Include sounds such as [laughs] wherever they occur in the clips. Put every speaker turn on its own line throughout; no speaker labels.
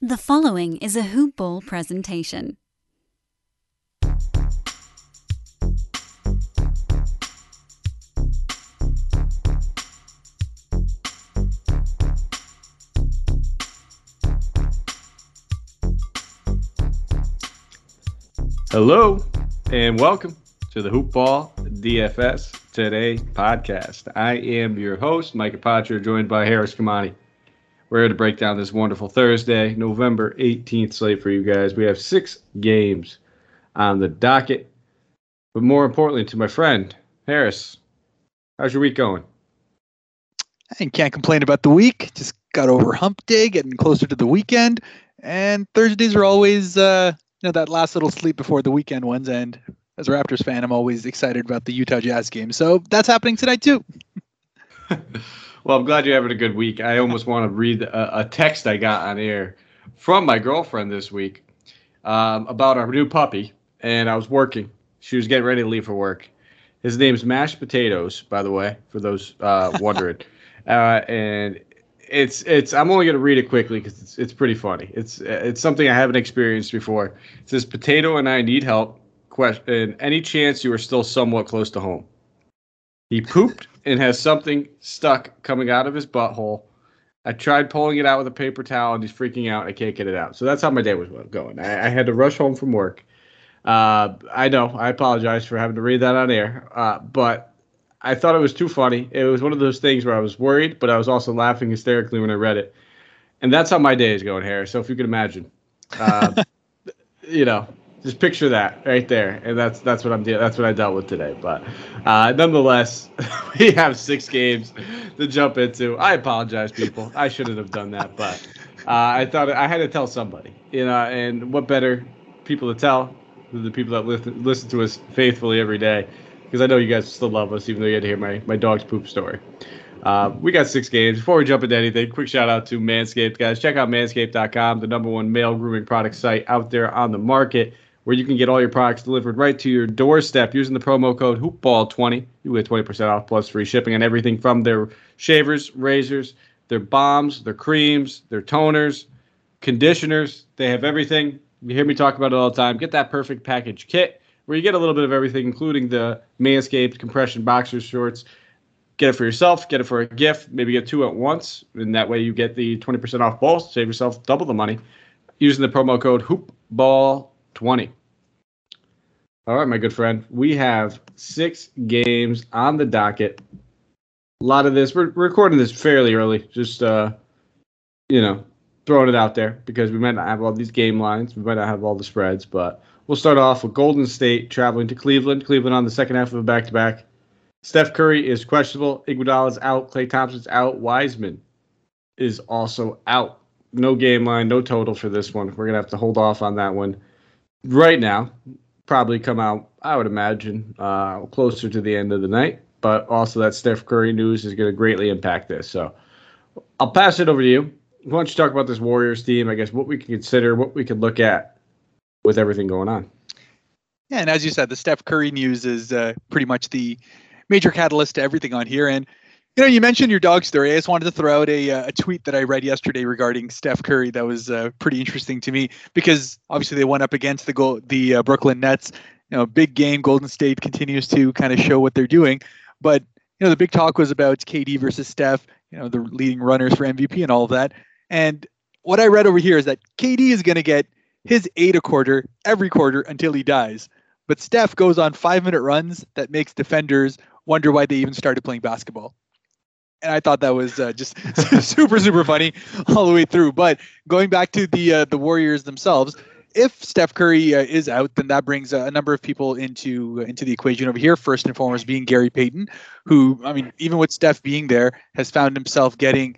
The following is a Hoop Ball presentation.
Hello, and welcome to the Hoop Ball DFS Today podcast. I am your host, Micah Apache, joined by Harris Kamani. We're here to break down this wonderful Thursday, November 18th slate for you guys. We have six games on the docket. But more importantly, to my friend, Harris, how's your week going?
I can't complain about the week. Just got over hump day, getting closer to the weekend. And Thursdays are always, uh, you know, that last little sleep before the weekend ones. And as a Raptors fan, I'm always excited about the Utah Jazz game. So that's happening tonight, too. [laughs]
Well, I'm glad you're having a good week. I almost want to read a, a text I got on air from my girlfriend this week um, about our new puppy, and I was working. She was getting ready to leave for work. His name's Mashed Potatoes, by the way, for those uh, wondering. [laughs] uh, and it's it's. I'm only gonna read it quickly because it's it's pretty funny. It's it's something I haven't experienced before. It says, "Potato and I need help. Question: Any chance you are still somewhat close to home?" He pooped and has something stuck coming out of his butthole. I tried pulling it out with a paper towel and he's freaking out. I can't get it out. So that's how my day was going. I, I had to rush home from work. Uh, I know. I apologize for having to read that on air. Uh, but I thought it was too funny. It was one of those things where I was worried, but I was also laughing hysterically when I read it. And that's how my day is going, Harry. So if you can imagine, uh, [laughs] you know, just picture that right there, and that's that's what I'm de- that's what I dealt with today. But uh, nonetheless, [laughs] we have six games to jump into. I apologize, people. I shouldn't have done that, but uh, I thought I had to tell somebody, you know. And what better people to tell than the people that listen listen to us faithfully every day? Because I know you guys still love us, even though you had to hear my my dog's poop story. Uh, we got six games. Before we jump into anything, quick shout out to Manscaped, guys. Check out manscaped.com, the number one male grooming product site out there on the market where you can get all your products delivered right to your doorstep using the promo code hoopball20 you get 20% off plus free shipping on everything from their shavers razors their bombs their creams their toners conditioners. They have everything. You hear me talk about it all the time. Get that perfect package kit where you get a little bit of everything including the manscaped compression boxer shorts. Get it for yourself get it for a gift maybe get two at once. And that way you get the 20% off both save yourself double the money using the promo code hoopball20 all right, my good friend. We have six games on the docket. A lot of this, we're, recording this fairly early, just, uh, you know, throwing it out there because we might not have all these game lines. We might not have all the spreads, but we'll start off with Golden State traveling to Cleveland. Cleveland on the second half of a back to back. Steph Curry is questionable. Iguodala is out. Klay Thompson's out. Wiseman is also out. No game line, no total for this one. We're to have to hold off on that one right now probably come out, I would imagine, uh, closer to the end of the night. But also, that Steph Curry news is going to greatly impact this. So I'll pass it over to you. Why don't you talk about this Warriors team? I guess what we can consider, what we could look at with everything going on.
Yeah, and as you said, the Steph Curry news is uh, pretty much the major catalyst to everything on here. And you know, you mentioned your dog story. I just wanted to throw out a, uh, a tweet that I read yesterday regarding Steph Curry that was uh, pretty interesting to me because obviously they went up against the goal, the uh, Brooklyn Nets. You know, big game. Golden State continues to kind of show what they're doing, but you know, the big talk was about KD versus Steph. You know, the leading runners for MVP and all of that. And what I read over here is that KD is going to get his eight a quarter every quarter until he dies. But Steph goes on five minute runs that makes defenders wonder why they even started playing basketball and I thought that was uh, just [laughs] super super funny all the way through. But going back to the uh, the Warriors themselves, if Steph Curry uh, is out, then that brings a number of people into into the equation over here. First and foremost, being Gary Payton, who I mean, even with Steph being there, has found himself getting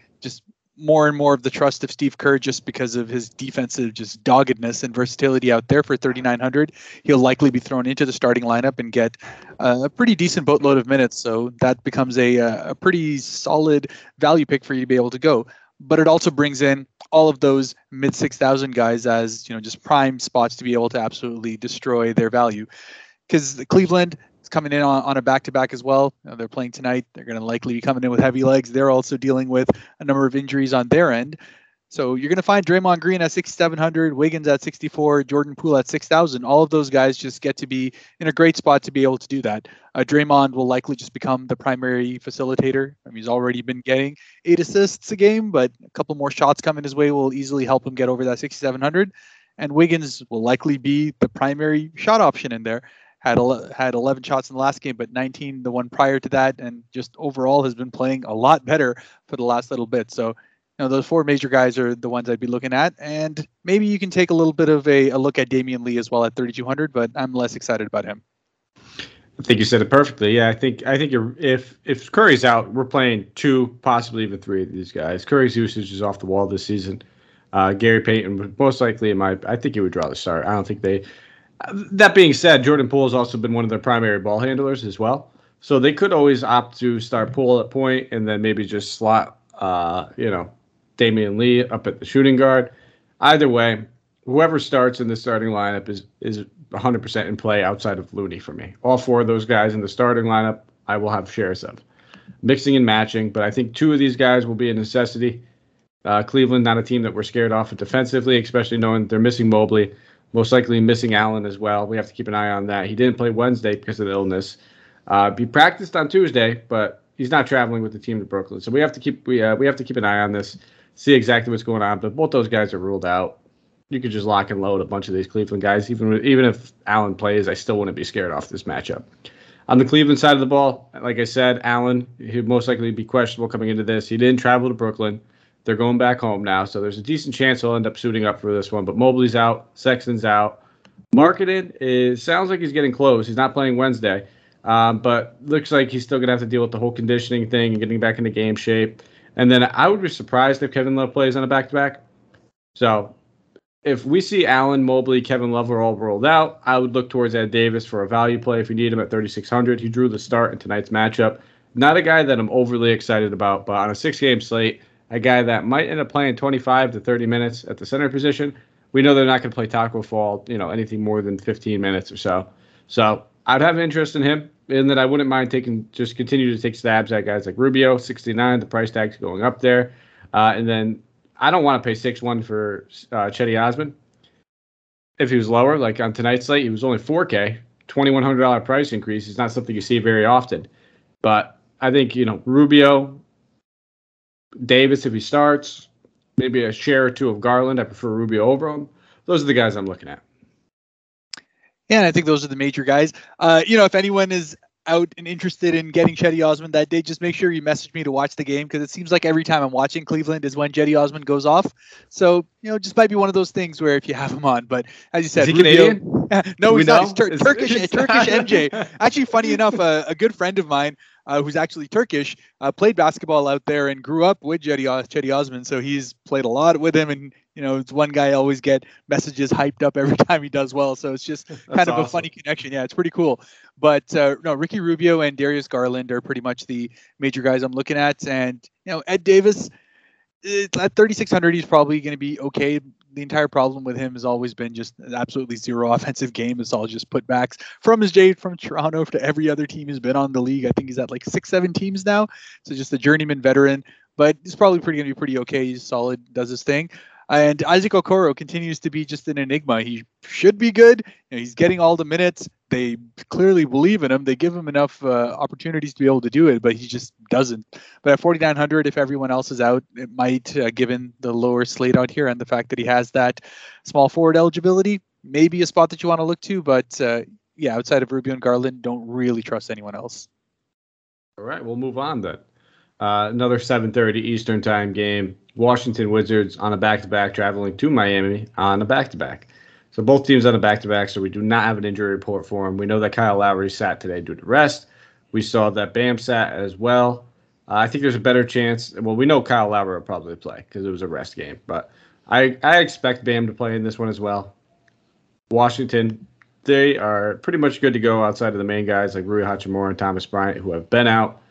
more and more of the trust of Steve Kerr just because of his defensive just doggedness and versatility out there for 3900 he'll likely be thrown into the starting lineup and get a pretty decent boatload of minutes. So that becomes a, a pretty solid value pick for you to be able to go. But it also brings in all of those mid 6000 guys as you know just prime spots to be able to absolutely destroy their value. Because Cleveland coming in on, on a back to back as well. You know, they're playing tonight. They're going to likely be coming in with heavy legs. They're also dealing with a number of injuries on their end. So you're going to find Draymond Green at 6,700, Wiggins at 64, Jordan Poole at 6,000. All of those guys just get to be in a great spot to be able to do that. Uh, Draymond will likely just become the primary facilitator. I mean, he's already been getting eight assists a game, but a couple more shots coming his way will easily help him get over that 6,700. And Wiggins will likely be the primary shot option in there. Had had 11 shots in the last game, but 19 the one prior to that, and just overall has been playing a lot better for the last little bit. So you know, those four major guys are the ones I'd be looking at, and maybe you can take a little bit of a, a look at Damion Lee as well at 3,200, but I'm less excited about him.
I think you said it perfectly. Yeah, I think I think if if Curry's out, we're playing two, possibly even three of these guys. Curry's usage is off the wall this season. Uh, Gary Payton most likely, in my, I think he would draw the start. I don't think they. That being said, Jordan Poole has also been one of their primary ball handlers as well. So they could always opt to start Poole at point and then maybe just slot, uh, you know, Damion Lee up at the shooting guard. Either way, whoever starts in the starting lineup is is 100% in play outside of Looney for me. All four of those guys in the starting lineup, I will have shares of. Mixing and matching, but I think two of these guys will be a necessity. Uh, Cleveland, not a team that we're scared off of defensively, especially knowing they're missing Mobley, most likely missing Allen as well. We have to keep an eye on that. He didn't play Wednesday because of the illness. Uh, he practiced on Tuesday, but he's not traveling with the team to Brooklyn, so we have to keep we uh, we have to keep an eye on this see exactly what's going on. But both those guys are ruled out. You could just lock and load a bunch of these Cleveland guys. Even even if Allen plays, I still wouldn't be scared off this matchup. On the Cleveland side of the ball, like I said, Allen, he'd most likely be questionable coming into this. He didn't travel to Brooklyn. They're going back home now, so there's a decent chance he'll end up suiting up for this one. But Mobley's out, Sexton's out. Markkanen is sounds like he's getting close. He's not playing Wednesday, um, but looks like he's still gonna have to deal with the whole conditioning thing and getting back into game shape. And then I would be surprised if Kevin Love plays on a back to back. So if we see Allen, Mobley, Kevin Love are all rolled out, I would look towards Ed Davis for a value play if you need him at 3,600. He drew the start in tonight's matchup. Not a guy that I'm overly excited about, but on a six game slate, a guy that might end up playing 25 to 30 minutes at the center position. We know they're not going to play Tacko Fall, you know, anything more than 15 minutes or so. So I'd have interest in him and that I wouldn't mind taking just continue to take stabs at guys like Rubio, 69. The price tag's going up there, uh, and then I don't want to pay six one for uh, Cedi Osman. If he was lower, like on tonight's slate, he was only 4K, $2,100 price increase. It's not something you see very often, but I think you know Rubio, Davis if he starts, maybe a share or two of Garland. I prefer Rubio over him. Those are the guys I'm looking at.
Yeah, and I think those are the major guys. Uh, you know, if anyone is out and interested in getting Cedi Osman that day, just make sure you message me to watch the game because it seems like every time I'm watching Cleveland is when Cedi Osman goes off. So you know, just might be one of those things where if you have him on, but as you said,
is he Rubio, Canadian? [laughs]
no, he's not. He's tur- Turkish. Turkish MJ. [laughs] Actually, funny enough, uh, a good friend of mine uh, who's actually Turkish, uh, played basketball out there and grew up with Cedi, Cedi Osman. So he's played a lot with him. And, you know, it's one guy I always get messages hyped up every [laughs] time he does well. So it's just kind of awesome. a funny connection. Yeah, it's pretty cool. But uh, no, Ricky Rubio and Darius Garland are pretty much the major guys I'm looking at. And, you know, Ed Davis, at 3600 he's probably going to be okay the entire problem with him has always been just absolutely zero [laughs] offensive game. It's all just putbacks from his Jade from Toronto to every other team he's been on the league. I think he's at like six, seven teams now. So just a journeyman veteran, but he's probably pretty going to be pretty okay. He's solid, does his thing. And Isaac Okoro continues to be just an enigma. He should be good. You know, he's getting all the minutes. They clearly believe in him. They give him enough uh, opportunities to be able to do it, but he just doesn't. But at 4,900, if everyone else is out, it might, uh, given the lower slate out here and the fact that he has that small forward eligibility, maybe a spot that you want to look to. But uh, yeah, outside of Rubio and Garland, don't really trust anyone else.
All right, we'll move on then. Uh, another 7:30 Eastern time game. Washington Wizards on a back-to-back, traveling to Miami on a back-to-back. So both teams on a back-to-back. So we do not have an injury report for them. We know that Kyle Lowry sat today due to rest. We saw that Bam sat as well. Uh, I think there's a better chance. Well, we know Kyle Lowry will probably play because it was a rest game, but I I expect Bam to play in this one as well. Washington, they are pretty much good to go outside of the main guys like Rui Hachimura and Thomas Bryant who have been out.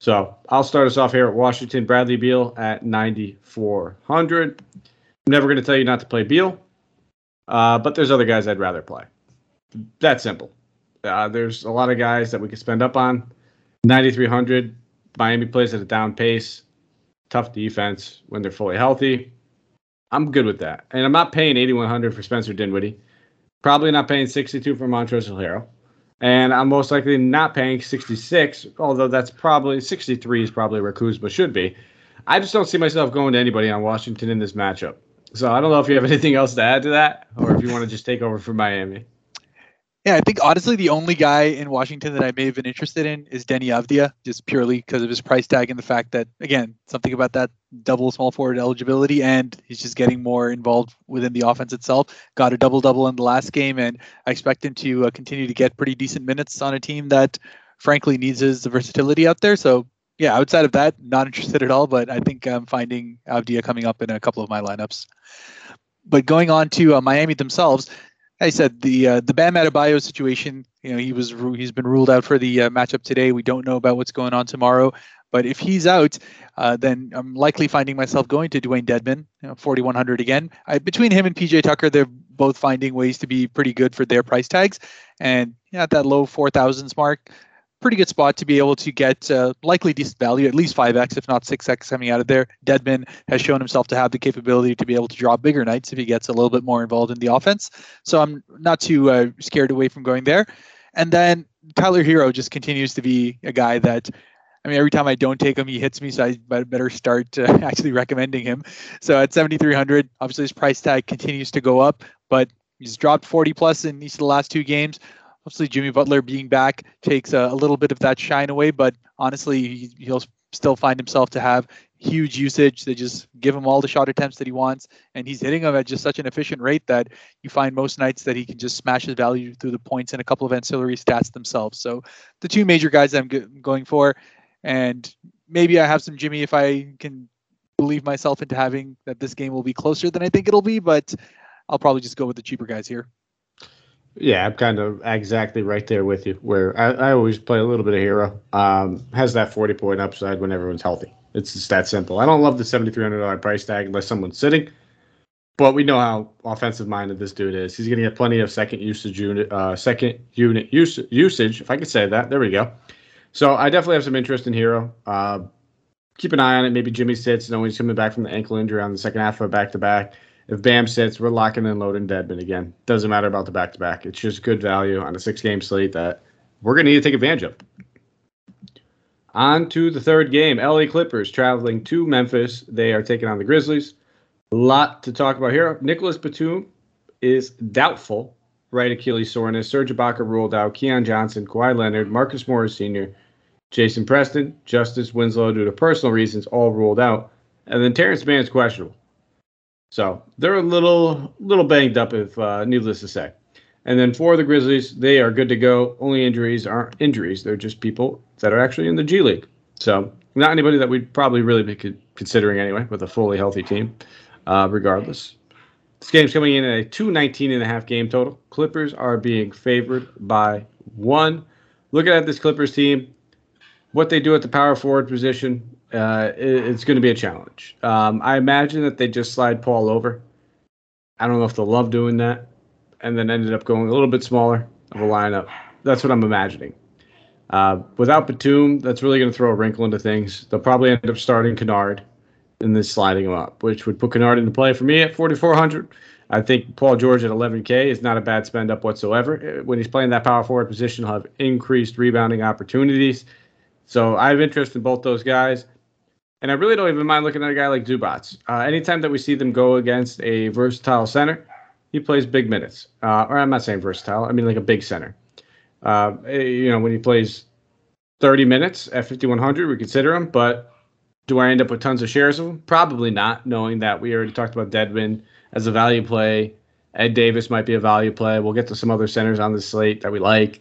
So I'll start us off here at Washington. Bradley Beal at 9,400. I'm never going to tell you not to play Beal, uh, but there's other guys I'd rather play. That simple. Uh, there's a lot of guys that we could spend up on. 9,300. Miami plays at a down pace. Tough defense when they're fully healthy. I'm good with that. And I'm not paying 8100 for Spencer Dinwiddie. Probably not paying 62 for Montrezl Harrell. And I'm most likely not paying 66, although that's probably 63 is probably where Kuzma should be. I just don't see myself going to anybody on Washington in this matchup. So I don't know if you have anything else to add to that, or if you want to just take over for Miami.
Yeah, I think honestly the only guy in Washington that I may have been interested in is Deni Avdija, just purely because of his price tag and the fact that again something about that double small forward eligibility and he's just getting more involved within the offense itself. Got a double double in the last game, and I expect him to uh, continue to get pretty decent minutes on a team that frankly needs his versatility out there. So yeah, outside of that, not interested at all. But I think I'm finding Avdija coming up in a couple of my lineups. But going on to uh, Miami themselves, I said the uh, the Bam Adebayo situation. You know, he was he's been ruled out for the uh, matchup today. We don't know about what's going on tomorrow. But if he's out, uh, then I'm likely finding myself going to Dewayne Dedmon, you know, 4100 again. I, between him and PJ Tucker, they're both finding ways to be pretty good for their price tags. And yeah, at that low 4000s mark, pretty good spot to be able to get uh, likely decent value, at least 5x, if not 6x coming out of there. Dedmon has shown himself to have the capability to be able to draw bigger nights if he gets a little bit more involved in the offense. So I'm not too uh, scared away from going there. And then Tyler Herro just continues to be a guy that. I mean, every time I don't take him, he hits me, so I better start uh, [laughs] actually recommending him. So at 7,300, obviously his price tag continues to go up, but he's dropped 40 plus in each of the last two games obviously Jimmy Butler being back takes a, a, little bit of that shine away, but honestly, he, will still find himself to have huge usage. They just give him all the shot attempts that he wants, and he's hitting them at just such an efficient rate that you find most nights that he can just smash his value through the points and a couple of ancillary stats themselves. So the two major guys I'm g- going for, and maybe I have some Jimmy if I can believe myself into having that this game will be closer than I think it'll be, but I'll probably just go with the cheaper guys here.
Yeah, I'm kind of exactly right there with you. Where I, I always play a little bit of Herro. Um, has that 40 point upside when everyone's healthy. It's just that simple. I don't love the $7,300 price tag unless someone's sitting. But we know how offensive minded this dude is. He's going to get plenty of second usage unit, uh, second unit use, usage, if I could say that. There we go. So I definitely have some interest in Herro. Uh, keep an eye on it. Maybe Jimmy sits, knowing he's coming back from the ankle injury on the second half of back to back if Bam sits, we're locking in loading Dedmon again. Doesn't matter about the back to back. It's just good value on a six game slate that we're going to need to take advantage of. On to the third game. LA Clippers traveling to Memphis. They are taking on the Grizzlies. A lot to talk about here. Nicholas Batum is doubtful, right Achilles soreness. Serge Ibaka ruled out. Keon Johnson, Kawhi Leonard, Marcus Morris Sr., Jason Preston, Justice Winslow, due to personal reasons, all ruled out. And then Terance Mann is questionable. So they're a little little banged up, if uh, needless to say. And then for the Grizzlies, they are good to go. Only injuries aren't injuries; they're just people that are actually in the G League. So not anybody that we'd probably really be considering anyway, with a fully healthy team. Uh, regardless, this game's coming in at a 219 and a half game total. Clippers are being favored by one. Looking at this Clippers team, what they do at the power forward position, uh, it, it's going to be a challenge. Um, I imagine that they just slide Paul over. I don't know if they'll love doing that, and then ended up going a little bit smaller of a lineup. That's what I'm imagining. Uh, without Batum, that's really going to throw a wrinkle into things. They'll probably end up starting Kennard and then sliding him up, which would put Kennard into play for me at 4,400. I think Paul George at 11K is not a bad spend up whatsoever. When he's playing that power forward position, he'll have increased rebounding opportunities. So I have interest in both those guys. And I really don't even mind looking at a guy like Zubac. Uh, anytime that we see them go against a versatile center, he plays big minutes. Uh, or I'm not saying versatile, I mean like a big center. Uh, eh, you know, when he plays 30 minutes at 5,100, we consider him. But do I end up with tons of shares of him? Probably not, knowing that we already talked about Dedmon as a value play. Ed Davis might be a value play. We'll get to some other centers on the slate that we like.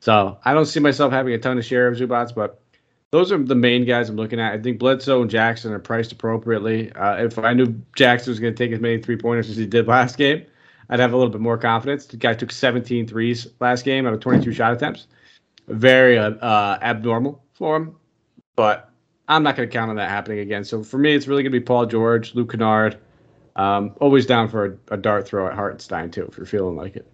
So I don't see myself having a ton of share of Zubac, but those are the main guys I'm looking at. I think Bledsoe and Jackson are priced appropriately. Uh, if I knew Jackson was going to take as many three pointers as he did last game, I'd have a little bit more confidence. The guy took 17 threes last game out of 22 shot attempts. Very uh, uh, abnormal for him, but I'm not going to count on that happening again. So for me, it's really going to be Paul George, Luke Kennard. Um, always down for a, a dart throw at Hartenstein, too, if you're feeling like it.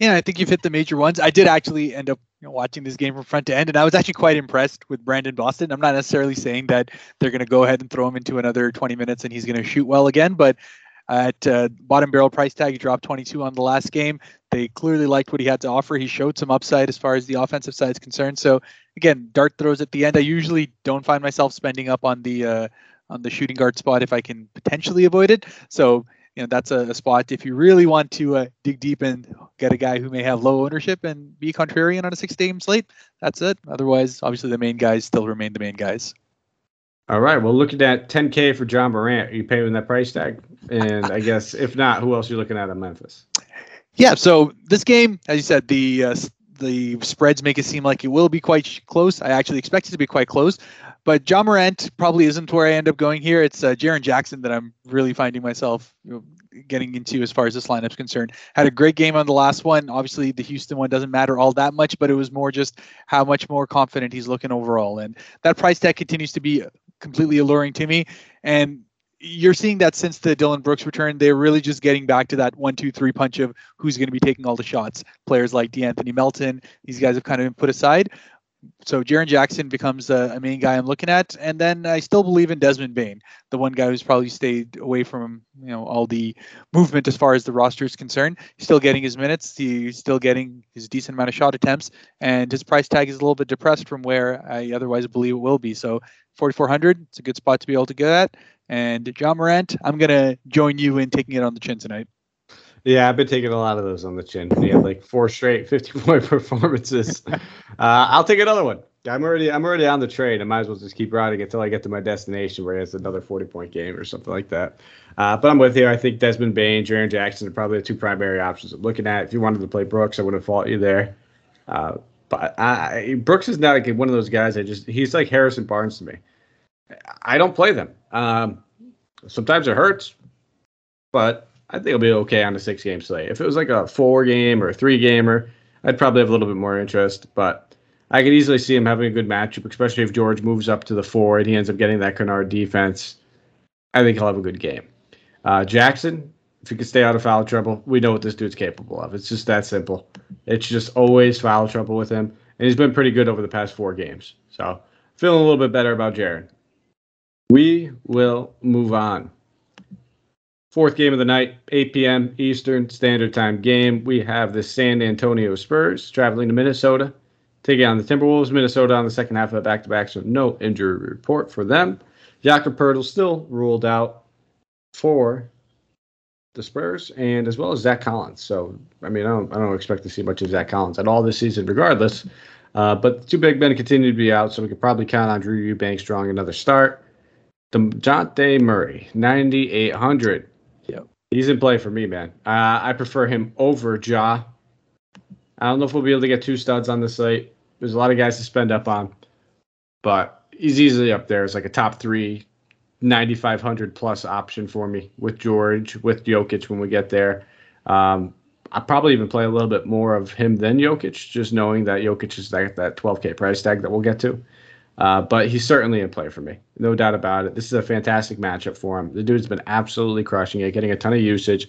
Yeah, I think you've hit the major ones. I did actually end up you know, watching this game from front to end, and I was actually quite impressed with Brandon Boston. I'm not necessarily saying that they're going to go ahead and throw him into another 20 minutes and he's going to shoot well again, but at uh, bottom barrel price tag, he dropped 22 on the last game. They clearly liked what he had to offer. He showed some upside as far as the offensive side is concerned. So again, dart throws at the end. I usually don't find myself spending up on the uh, on the shooting guard spot if I can potentially avoid it. So you know that's a, a spot if you really want to uh, dig deep and get a guy who may have low ownership and be contrarian on a six game slate. That's it. Otherwise, obviously the main guys still remain the main guys.
All right. Well, looking at 10K for Ja Morant, are you paying that price tag? And I guess if not, who else are you looking at in Memphis?
Yeah. So this game, as you said, the uh, the spreads make it seem like it will be quite close. I actually expect it to be quite close. But Ja Morant probably isn't where I end up going here. It's uh, Jaren Jackson that I'm really finding myself you know, getting into as far as this lineup's concerned. Had a great game on the last one. Obviously, the Houston one doesn't matter all that much, but it was more just how much more confident he's looking overall. And that price tag continues to be completely alluring to me. And you're seeing that since the Dillon Brooks return, they're really just getting back to that one, two, three punch of who's going to be taking all the shots. Players like De'Anthony Melton, these guys have kind of been put aside so Jaren Jackson becomes a, a, main guy I'm looking at, and then I still believe in Desmond Bane, the one guy who's probably stayed away from you know all the movement as far as the roster is concerned. He's still getting his minutes, he's still getting his decent amount of shot attempts, and his price tag is a little bit depressed from where I otherwise believe it will be. So 4,400, it's a good spot to be able to get at. And Ja Morant, I'm gonna join you in taking it on the chin tonight.
Yeah, I've been taking a lot of those on the chin. He had like four straight 50 point [laughs] performances. uh, I'll take another one. I'm already I'm already on the train. I might as well just keep riding until I get to my destination where he has another 40 point game or something like that. Uh, but I'm with you. I think Desmond Bane, Jaren Jackson are probably the two primary options I'm looking at. If you wanted to play Brooks, I would have fought you there. Uh, but I, Brooks is not one of those guys. I just he's like Harrison Barnes to me. I don't play them. Um, sometimes it hurts, but I think it'll be okay on a six game slate. If it was like a four game or a three gamer, I'd probably have a little bit more interest. But I could easily see him having a good matchup, especially if George moves up to the four and he ends up getting that Kennard defense. I think he'll have a good game. Uh, Jackson, if he can stay out of foul trouble, we know what this dude's capable of. It's just that simple. It's just always foul trouble with him, and he's been pretty good over the past four games. So feeling a little bit better about Jaren. We will move on. Fourth game of the night, 8 p.m. Eastern Standard Time game. We have the San Antonio Spurs traveling to Minnesota, taking on the Timberwolves. Minnesota on the second half of the back to back, so no injury report for them. Jakob Poeltl still ruled out for the Spurs, and as well as Zach Collins. So, I mean, I don't, I don't expect to see much of Zach Collins at all this season, regardless. Uh, but two big men continue to be out, so we could probably count on Drew Eubanks drawing another start. DeJounte Murray, 9,800. He's in play for me, man. Uh, I prefer him over Ja. I don't know if we'll be able to get two studs on the site. There's a lot of guys to spend up on, but he's easily up there It's like a top three, 9,500 plus option for me with George, with Jokic when we get there. Um, I'll probably even play a little bit more of him than Jokic, just knowing that Jokic is that 12K price tag that we'll get to. Uh, but he's certainly in play for me, no doubt about it. This is a fantastic matchup for him. The dude's been absolutely crushing it, getting a ton of usage,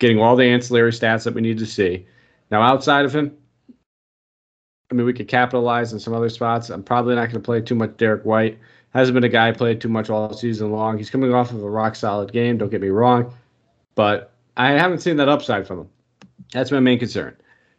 getting all the ancillary stats that we need to see. Now, outside of him, I mean, we could capitalize in some other spots. I'm probably not going to play too much Derek White. Hasn't been a guy I played too much all season long. He's coming off of a rock solid game. Don't get me wrong, but I haven't seen that upside from him. That's my main concern.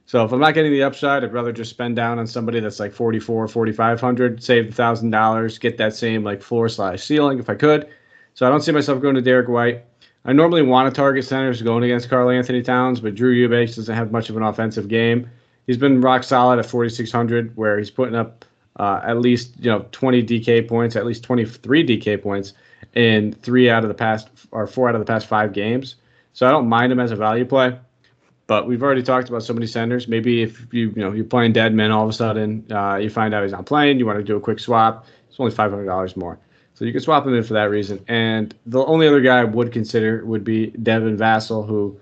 So if I'm not getting the upside, I'd rather just spend down on somebody that's like 44, 4500, save thousand dollars, get that same like floor slash ceiling if I could. So I don't see myself going to Derek White. I normally want to target centers going against Karl-Anthony Towns, but Drew Eubanks doesn't have much of an offensive game. He's been rock solid at 4600, where he's putting up uh, at least you know 20 DK points, at least 23 DK points in three out of the past or four out of the past five games. So I don't mind him as a value play. But we've already talked about so many centers. Maybe if you you know you're playing Dedmon, all of a sudden uh, you find out he's not playing, you want to do a quick swap. It's only five hundred dollars more, so you can swap him in for that reason. And the only other guy I would consider would be Devin Vassell, who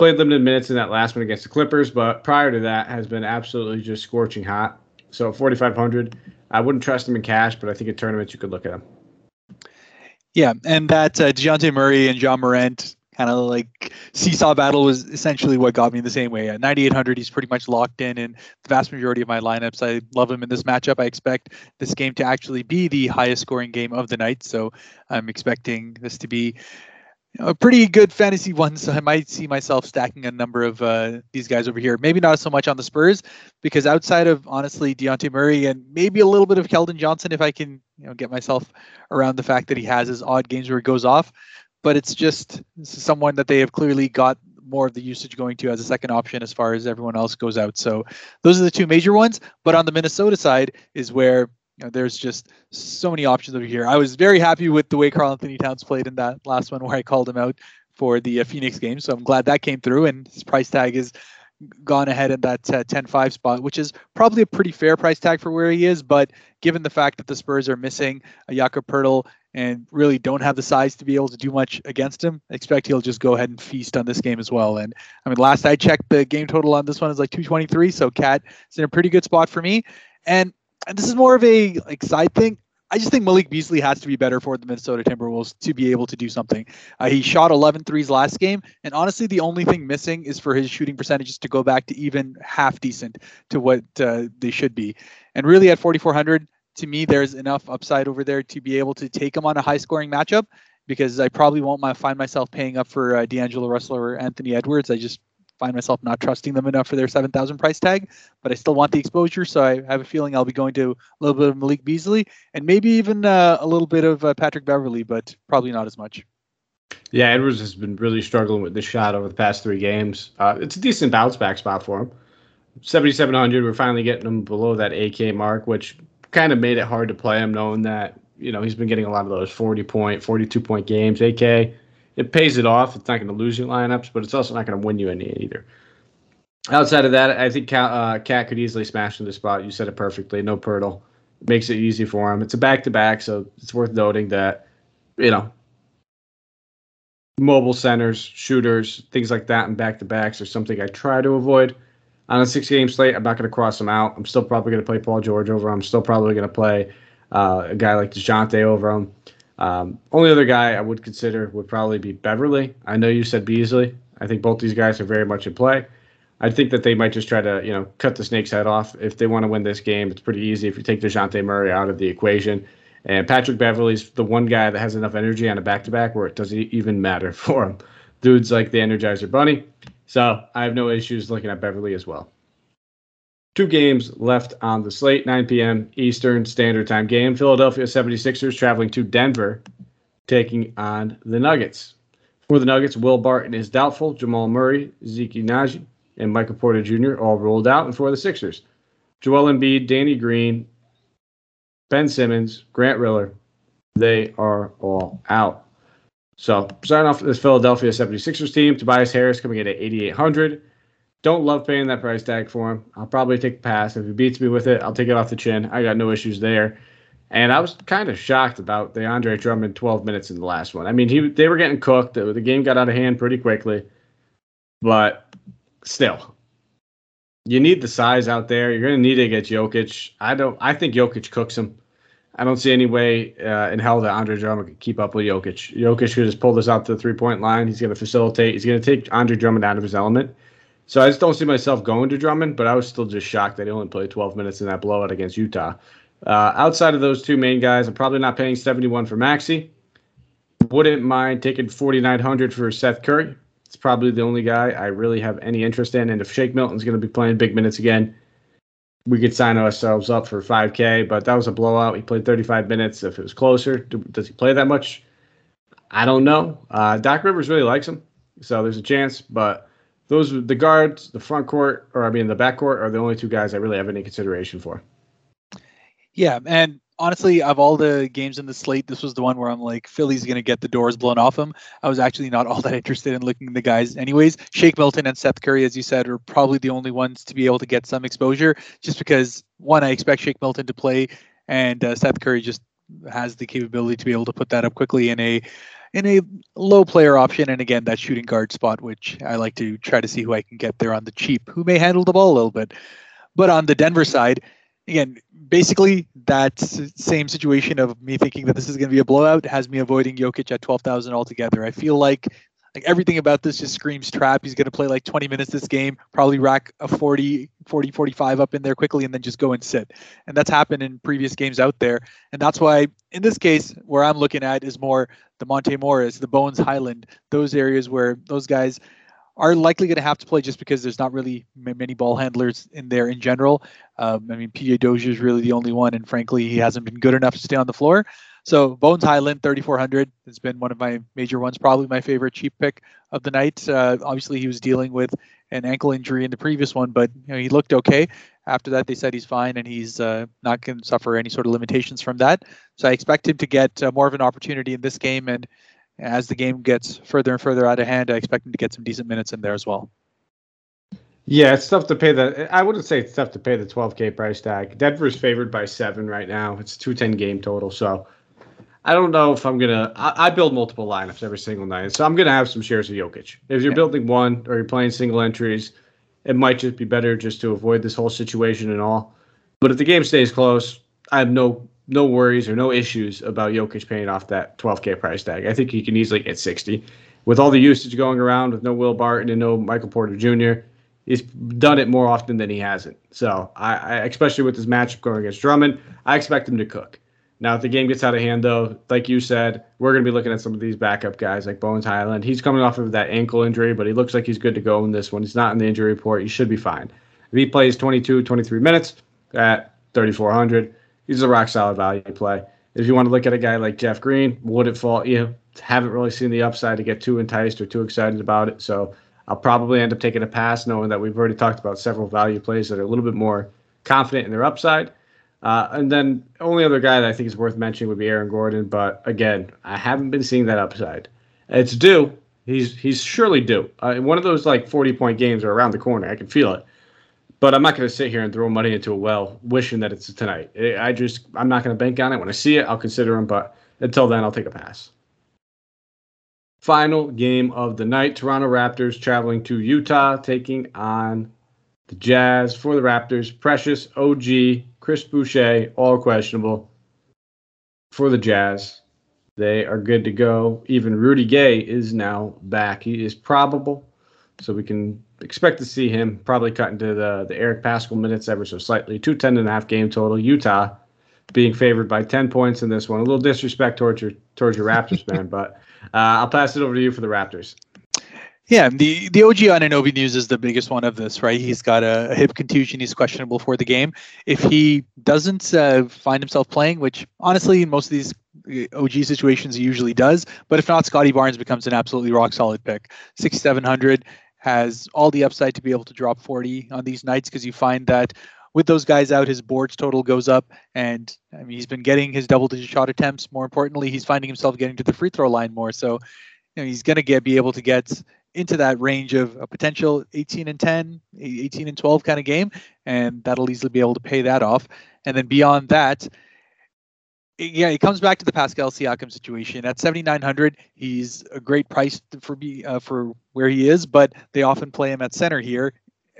played limited minutes in that last one against the Clippers, but prior to that has been absolutely just scorching hot. So 4,500. I wouldn't trust him in cash, but I think in tournaments you could look at him.
Yeah, and that uh, Dejounte Murray and Ja Morant kind of like seesaw battle was essentially what got me in the same way. At 9,800, he's pretty much locked in in the vast majority of my lineups. I love him in this matchup. I expect this game to actually be the highest scoring game of the night. So I'm expecting this to be a pretty good fantasy one. So I might see myself stacking a number of uh, these guys over here. Maybe not so much on the Spurs, because outside of honestly Dejounte Murray and maybe a little bit of Keldon Johnson, if I can you know get myself around the fact that he has his odd games where he goes off but it's just someone that they have clearly got more of the usage going to as a second option as far as everyone else goes out. So those are the two major ones. But on the Minnesota side is where you know, there's just so many options over here. I was very happy with the way Karl-Anthony Towns played in that last one where I called him out for the uh, Phoenix game. So I'm glad that came through and his price tag is gone ahead in that uh, 10-5 spot, which is probably a pretty fair price tag for where he is. But given the fact that the Spurs are missing a Jakob Poeltl and really don't have the size to be able to do much against him. I expect he'll just go ahead and feast on this game as well. And I mean, last I checked, the game total on this one is like 223. So KAT is in a pretty good spot for me. And and this is more of a like side thing. I just think Malik Beasley has to be better for the Minnesota Timberwolves to be able to do something. Uh, he shot 11 threes last game, and honestly, the only thing missing is for his shooting percentages to go back to even half decent to what uh, they should be. And really, at 4,400, to me, there's enough upside over there to be able to take him on a high scoring matchup because I probably won't find myself paying up for uh, D'Angelo Russell or Anthony Edwards. I just find myself not trusting them enough for their 7,000 price tag, but I still want the exposure. So I have a feeling I'll be going to a little bit of Malik Beasley and maybe even uh, a little bit of uh, Patrick Beverley, but probably not as much.
Yeah, Edwards has been really struggling with the shot over the past three games. Uh, it's a decent bounce back spot for him. 7,700, we're finally getting him below that AK mark, which kind of made it hard to play him, knowing that you know he's been getting a lot of those 40 point, 42 point games. AK, it pays it off. It's not going to lose you lineups, but it's also not going to win you any either. Outside of that, I think KAT, uh, KAT could easily smash in the spot. You said it perfectly. No Poeltl makes it easy for him. It's a back to back, so it's worth noting that you know mobile centers, shooters, things like that, and back to backs are something I try to avoid on a six game slate, I'm not going to cross him out. I'm still probably going to play Paul George over him. I'm still probably going to play uh, a guy like DeJounte over him. Um, only other guy I would consider would probably be Beverley. I know you said Beasley. I think both these guys are very much in play. I think that they might just try to, you know, cut the snake's head off. If they want to win this game, it's pretty easy if you take DeJounte Murray out of the equation. And Patrick Beverley's the one guy that has enough energy on a back to back where it doesn't even matter [laughs] for him. Dude's like the Energizer Bunny. So I have no issues looking at Beverley as well. Two games left on the slate 9 p.m. Eastern Standard Time game. Philadelphia 76ers traveling to Denver, taking on the Nuggets. For the Nuggets, Will Barton is doubtful. Jamal Murray, Zeke Nnaji, and Michael Porter Jr. all ruled out. And for the Sixers, Joel Embiid, Danny Green, Ben Simmons, Grant Riller, they are all out. So starting off this Philadelphia 76ers team, Tobias Harris coming in at 8,800. Don't love paying that price tag for him. I'll probably take the pass. If he beats me with it, I'll take it off the chin. I got no issues there. And I was kind of shocked about the Andre Drummond 12 minutes in the last one. I mean, he they were getting cooked. The, the game got out of hand pretty quickly. But still, you need the size out there. You're going to need it against Jokic. I don't. I think Jokic cooks him. I don't see any way uh, in hell that Andre Drummond could keep up with Jokic. Jokic could just pull this out to the three point line. He's going to facilitate. He's going to take Andre Drummond out of his element. So I just don't see myself going to Drummond, but I was still just shocked that he only played 12 minutes in that blowout against Utah. Uh, outside of those two main guys, I'm probably not paying 71 for Maxey. Wouldn't mind taking 4,900 for Seth Curry. It's probably the only guy I really have any interest in. And if Shake Milton's going to be playing big minutes again, we could sign ourselves up for 5K, but that was a blowout. He played 35 minutes. If it was closer, does he play that much? I don't know. Uh, Doc Rivers really likes him, so there's a chance. But those the guards, the front court, or I mean the back court, are the only two guys I really have any consideration for.
Yeah, and honestly, of all the games in the slate, this was the one where I'm like, Philly's going to get the doors blown off him. I was actually not all that interested in looking at the guys, anyways. Shake Milton and Seth Curry, as you said, are probably the only ones to be able to get some exposure, just because one, I expect Shake Milton to play, and uh, Seth Curry just has the capability to be able to put that up quickly in a in a low player option and again that shooting guard spot which i like to try to see who i can get there on the cheap who may handle the ball a little bit but on the denver side again, basically that same situation of me thinking that this is going to be a blowout has me avoiding Jokic at 12,000 altogether. I feel like Like everything about this just screams trap. He's going to play like 20 minutes this game, probably rack a 40, 40, 45 up in there quickly, and then just go and sit. And that's happened in previous games out there. And that's why, in this case, where I'm looking at is more the Monte Morris, the Bones Hyland, those areas where those guys are likely going to have to play just because there's not really many ball handlers in there in general. Um, I mean, PJ Dozier is really the only one, and frankly, he hasn't been good enough to stay on the floor. So Bones Hyland 3,400 has been one of my major ones, probably my favorite cheap pick of the night. Uh, obviously, he was dealing with an ankle injury in the previous one, but you know, he looked okay. After that, they said he's fine and he's uh, not going to suffer any sort of limitations from that. So I expect him to get uh, more of an opportunity in this game. And as the game gets further and further out of hand, I expect him to get some decent minutes in there as well.
Yeah, it's tough to pay the. I wouldn't say it's tough to pay the 12K price tag. Denver's favored by seven right now. It's a 210 game total. So I don't know if I'm gonna. I, I, build multiple lineups every single night, so I'm gonna have some shares of Jokic. If you're yeah. building one or you're playing single entries, it might just be better just to avoid this whole situation and all. But if the game stays close, I have no no worries or no issues about Jokic paying off that 12K price tag. I think he can easily get 60. With all the usage going around, with no Will Barton and no Michael Porter Jr., he's done it more often than he hasn't. So I, I especially with his matchup going against Drummond, I expect him to cook. Now, if the game gets out of hand, though, like you said, we're going to be looking at some of these backup guys like Bones Hyland. He's coming off of that ankle injury, but he looks like he's good to go in this one. He's not in the injury report. He should be fine. If he plays 22, 23 minutes at 3,400, he's a rock solid value play. If you want to look at a guy like Jeff Green, would it fall? You haven't really seen the upside to get too enticed or too excited about it. So I'll probably end up taking a pass, knowing that we've already talked about several value plays that are a little bit more confident in their upside. Uh, and then only other guy that I think is worth mentioning would be Aaron Gordon, but again, I haven't been seeing that upside. It's due. He's he's surely due. Uh, one of those like 40 point games are around the corner. I can feel it. But I'm not going to sit here and throw money into a well, wishing that it's tonight. I just I'm not going to bank on it. When I see it, I'll consider him. But until then, I'll take a pass. Final game of the night: Toronto Raptors traveling to Utah, taking on the Jazz for the Raptors. Precious, OG, Chris Boucher, all questionable for the Jazz. They are good to go. Even Rudy Gay is now back. He is probable, so we can expect to see him probably cut into the, the Eric Paschall minutes ever so slightly. Two ten and a half game total. Utah being favored by 10 points in this one. A little disrespect towards your towards your Raptors fan, [laughs] but uh, I'll pass it over to you for the Raptors.
Yeah, the the OG Anunoby news is the biggest one of this, right? He's got a, a hip contusion. He's questionable for the game. If he doesn't uh, find himself playing, which honestly, in most of these uh, OG situations, he usually does. But if not, Scottie Barnes becomes an absolutely rock solid pick. Six seven hundred has all the upside to be able to drop 40 on these nights because you find that with those guys out, his boards total goes up, and I mean he's been getting his double-digit shot attempts. More importantly, he's finding himself getting to the free throw line more. So, you know, he's going to get be able to get into that range of a potential 18 and 10, 18 and 12 kind of game, and that'll easily be able to pay that off. And then beyond that, yeah, it comes back to the Pascal Siakam situation. At 7,900, he's a great price for me uh, for where he is, but they often play him at center here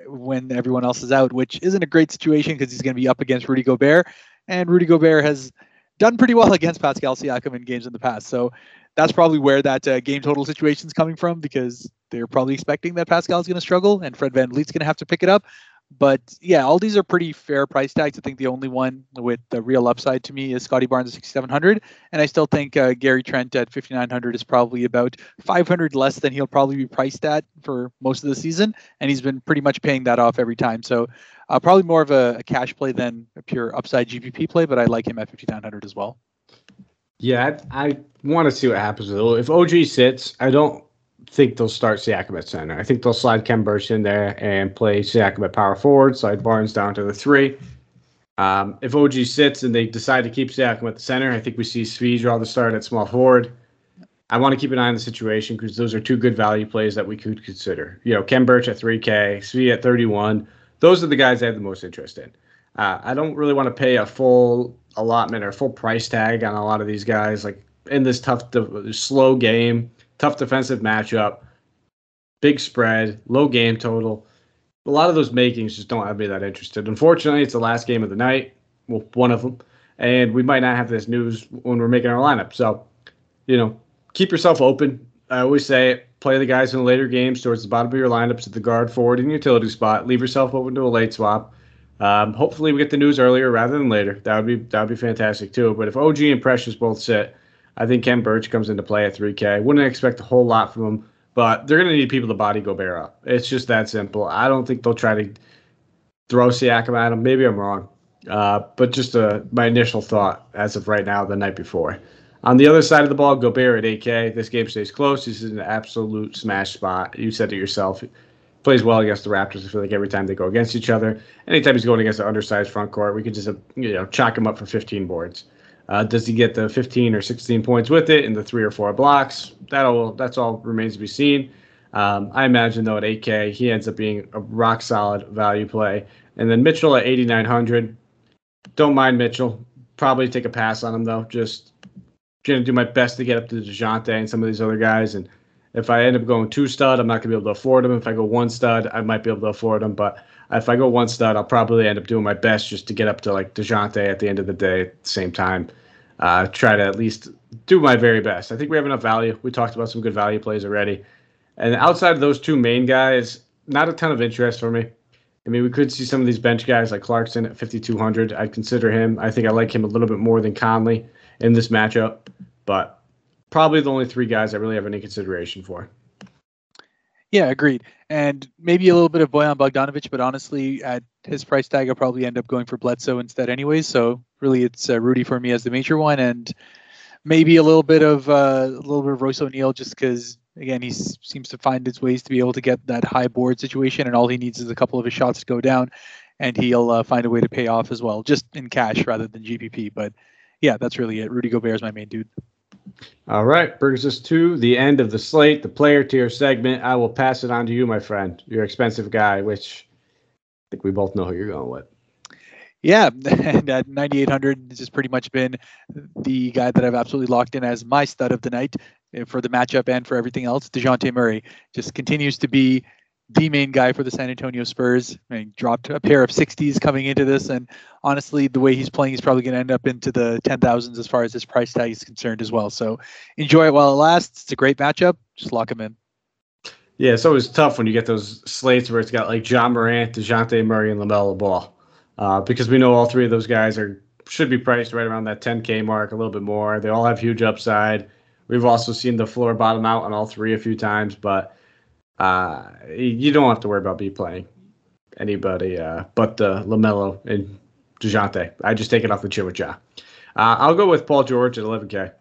when everyone else is out, which isn't a great situation because he's going to be up against Rudy Gobert, and Rudy Gobert has done pretty well [laughs] against Pascal Siakam in games in the past. So that's probably where that uh, game total situation is coming from because they're probably expecting that Pascal is going to struggle and Fred Van VanVleet's going to have to pick it up. But yeah, all these are pretty fair price tags. I think the only one with the real upside to me is Scottie Barnes at 6,700. And I still think uh, Gary Trent at 5,900 is probably about 500 less than he'll probably be priced at for most of the season. And he's been pretty much paying that off every time. So uh, probably more of a, a cash play than a pure upside GPP play, but I like him at 5,900 as well.
Yeah, I, I want to see what happens with it. If OG sits, I don't think they'll start Siakam at center. I think they'll slide Khem Birch in there and play Siakam at power forward, slide Barnes down to the three. Um, if OG sits and they decide to keep Siakam at the center, I think we see Svi draw the start at small forward. I want to keep an eye on the situation because those are two good value plays that we could consider. You know, Khem Birch at 3K, Svi at 31. Those are the guys I have the most interest in. Uh, I don't really want to pay a full allotment or full price tag on a lot of these guys. Like in this tough, slow game, tough defensive matchup, big spread, low game total. A lot of those makings just don't have me that interested. Unfortunately, it's the last game of the night. Well, one of them, and we might not have this news when we're making our lineup. So, you know, keep yourself open. I always say play the guys in the later games towards the bottom of your lineups at the guard, forward, and utility spot. Leave yourself open to a late swap. Um, hopefully, we get the news earlier rather than later. That would be that would be fantastic too. But if OG and Precious both sit, I think Khem Birch comes into play at 3K. Wouldn't expect a whole lot from him, but they're going to need people to body Gobert up. It's just that simple. I don't think they'll try to throw Siakam at him. Maybe I'm wrong, uh, but just uh, my initial thought as of right now, the night before. On the other side of the ball, Gobert at 8K. This game stays close. This is an absolute smash spot. You said it yourself. Plays well against the Raptors. I feel like every time they go against each other, anytime he's going against an undersized front court, we could just you know chalk him up for 15 boards. Uh, does he get the 15 or 16 points with it in the three or four blocks? That'll that's all remains to be seen. Um, I imagine though at 8K he ends up being a rock solid value play. And then Mitchell at 8,900. Don't mind Mitchell. Probably take a pass on him though. Just gonna do my best to get up to Dejounte and some of these other guys. And if I end up going two stud, I'm not gonna be able to afford them. If I go one stud, I might be able to afford them. But if I go one stud, I'll probably end up doing my best just to get up to like Dejounte at the end of the day at the same time. Uh, try to at least do my very best. I think we have enough value. We talked about some good value plays already. And outside of those two main guys, not a ton of interest for me. I mean, we could see some of these bench guys like Clarkson at 5,200. I'd consider him. I think I like him a little bit more than Conley in this matchup, but probably the only three guys I really have any consideration for.
Yeah, agreed. And maybe a little bit of Bojan Bogdanovic, but honestly, at his price tag, I'll probably end up going for Bledsoe instead, anyways. So really, it's uh, Rudy for me as the major one, and maybe a little bit of uh, a little bit of Royce O'Neale, just because again he seems to find his ways to be able to get that high board situation, and all he needs is a couple of his shots to go down, and he'll uh, find a way to pay off as well, just in cash rather than GPP. But yeah, that's really it. Rudy Gobert is my main dude.
All right, brings us to the end of the slate, the player tier segment. I will pass it on to you, my friend, your expensive guy, which I think we both know who you're going with.
Yeah, [laughs] and at 9,800, this has pretty much been the guy that I've absolutely locked in as my stud of the night eh, for the matchup and for everything else. DeJounte Murray just continues to be the main guy for the San Antonio Spurs. I mean, dropped a pair of 60s coming into this, and honestly, the way he's playing, he's probably going to end up into the 10,000s as far as his price tag is concerned as well. So enjoy it while it lasts. It's a great matchup. Just lock him in.
Yeah, it's always tough when you get those slates where it's got like Ja Morant, DeJounte Murray, and LaMelo Ball, uh, because we know all three of those guys are should be priced right around that 10K mark, a little bit more. They all have huge upside. We've also seen the floor bottom out on all three a few times, but uh, you don't have to worry about me playing anybody uh, but the LaMelo and DeJounte. I just take it off the chin with Ja. Uh, I'll go with Paul George at 11K.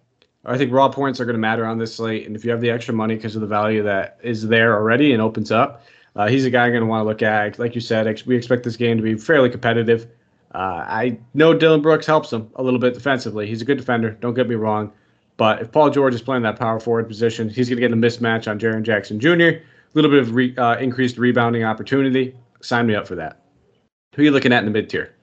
I think raw points are going to matter on this slate, and if you have the extra money because of the value that is there already and opens up, uh, he's a guy I'm going to want to look at. Like you said, we expect this game to be fairly competitive. Uh, I know Dillon Brooks helps him a little bit defensively. He's a good defender. Don't get me wrong. But if Paul George is playing that power forward position, he's going to get a mismatch on Jaren Jackson Jr little bit of re, uh, increased rebounding opportunity. Sign me up for that. Who are you looking at in the mid tier?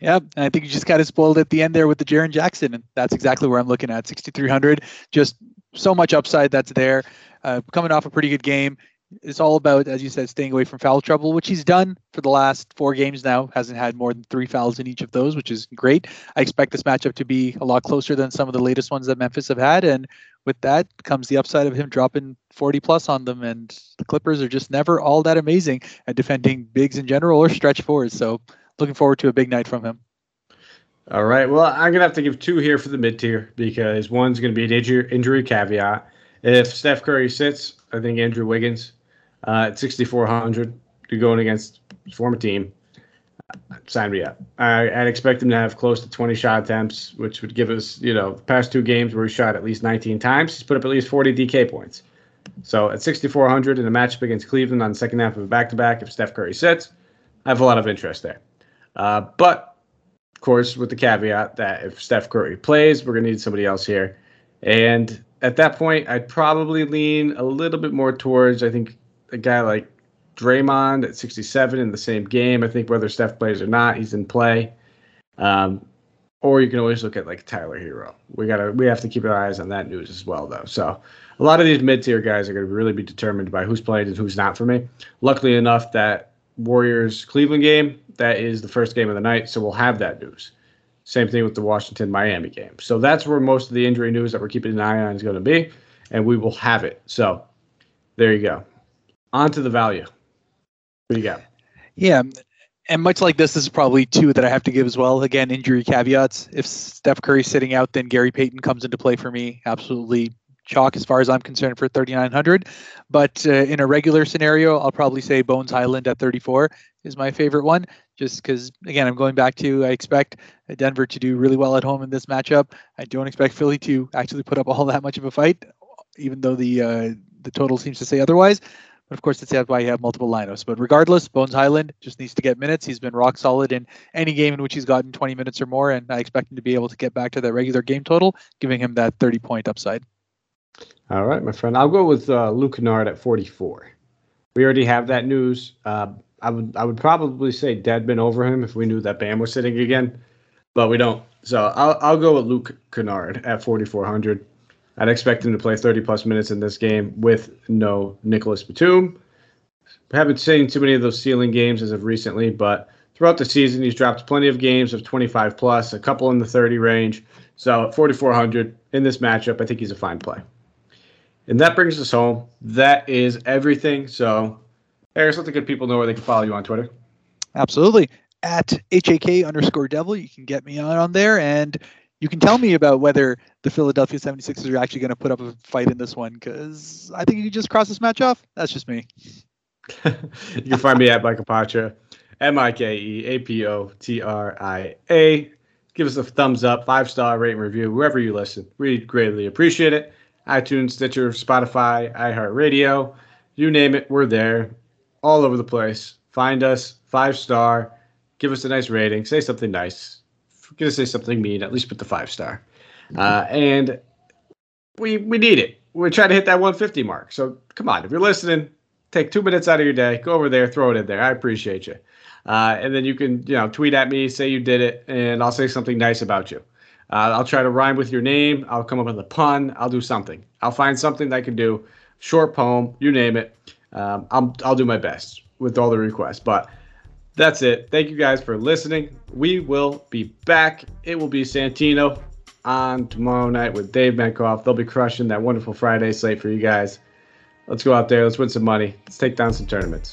Yeah, I think you just got it spoiled at the end there with the Jaren Jackson, and that's exactly where I'm looking at 6,300. Just so much upside that's there. Uh, coming off a pretty good game. It's all about, as you said, staying away from foul trouble, which he's done for the last four games now. Hasn't had more than three fouls in each of those, which is great. I expect this matchup to be a lot closer than some of the latest ones that Memphis have had, and with that comes the upside of him dropping 40 plus on them. And the Clippers are just never all that amazing at defending bigs in general or stretch fours. So looking forward to a big night from him.
All right. Well, I'm gonna have to give two here for the mid tier because one's gonna be an injury, injury caveat. If Steph Curry sits, I think Andrew Wiggins uh, at 6,400, you're going against former team sign me up. I, would expect him to have close to 20 shot attempts, which would give us, you know, the past two games where he shot at least 19 times. He's put up at least 40 DK points. So at 6,400 in a matchup against Cleveland on the second half of a back to back, if Steph Curry sits, I have a lot of interest there. Uh, but, of course, with the caveat that if Steph Curry plays, we're going to need somebody else here. And at that point, I'd probably lean a little bit more towards, I think, a guy like Draymond at 67 in the same game. I think whether Steph plays or not, he's in play. Um, or you can always look at like Tyler Herro. We gotta we have to keep our eyes on that news as well though. So a lot of these mid tier guys are gonna really be determined by who's playing and who's not for me. Luckily enough that Warriors Cleveland game, that is the first game of the night, so we'll have that news. Same thing with the Washington Miami game. So that's where most of the injury news that we're keeping an eye on is going to be. and we will have it. So there you go. On to the value. What do you got?
Yeah. And much like this, this is probably two that I have to give as well. Again, injury caveats. If Steph Curry's sitting out, then Gary Payton comes into play for me. Absolutely chalk as far as I'm concerned for 3,900. But uh, in a regular scenario, I'll probably say Bones Hyland at 34 is my favorite one, just because, again, I'm going back to I expect Denver to do really well at home in this matchup. I don't expect Philly to actually put up all that much of a fight, even though the uh, the total seems to say otherwise. But of course, that's why you have multiple lineups. But regardless, Bones Hyland just needs to get minutes. He's been rock solid in any game in which he's gotten 20 minutes or more, and I expect him to be able to get back to that regular game total, giving him that 30 point upside.
All right, my friend. I'll go with uh, Luke Kennard at 44. We already have that news. Uh, I would I would probably say Dedmon over him if we knew that Bam was sitting again, but we don't. So I'll I'll go with Luke Kennard at 4400. I'd expect him to play 30 plus minutes in this game with no Nicolas Batum. We haven't seen too many of those ceiling games as of recently, but throughout the season he's dropped plenty of games of 25 plus, a couple in the 30 range. So at 4400 in this matchup, I think he's a fine play. And that brings us home. That is everything. So, Harris, let the good people know where they can follow you on Twitter.
Absolutely. At HAK underscore devil, you can get me on on there and you can tell me about whether the Philadelphia 76ers are actually going to put up a fight in this one because I think you just cross this match off. That's just me. [laughs]
you can find me at Mike Apotria, M I K E A P O T R I A. Give us a thumbs up, five star rate and review, wherever you listen. We greatly appreciate it iTunes, Stitcher, Spotify, iHeartRadio, you name it, we're there, all over the place. Find us, five star, give us a nice rating, say something nice. Gonna say something mean, at least put the five star. Uh, and we we need it. We're trying to hit that 150 mark. So come on, if you're listening, take two minutes out of your day, go over there, throw it in there. I appreciate you. Uh, and then you can, you know, tweet at me, say you did it, and I'll say something nice about you. Uh, I'll try to rhyme with your name. I'll come up with a pun. I'll do something. I'll find something that I can do. Short poem, you name it. Um, I'll, I'll do my best with all the requests. But that's it. Thank you guys for listening. We will be back. It will be Santino on tomorrow night with Dave Menkoff. They'll be crushing that wonderful Friday slate for you guys. Let's go out there. Let's win some money. Let's take down some tournaments.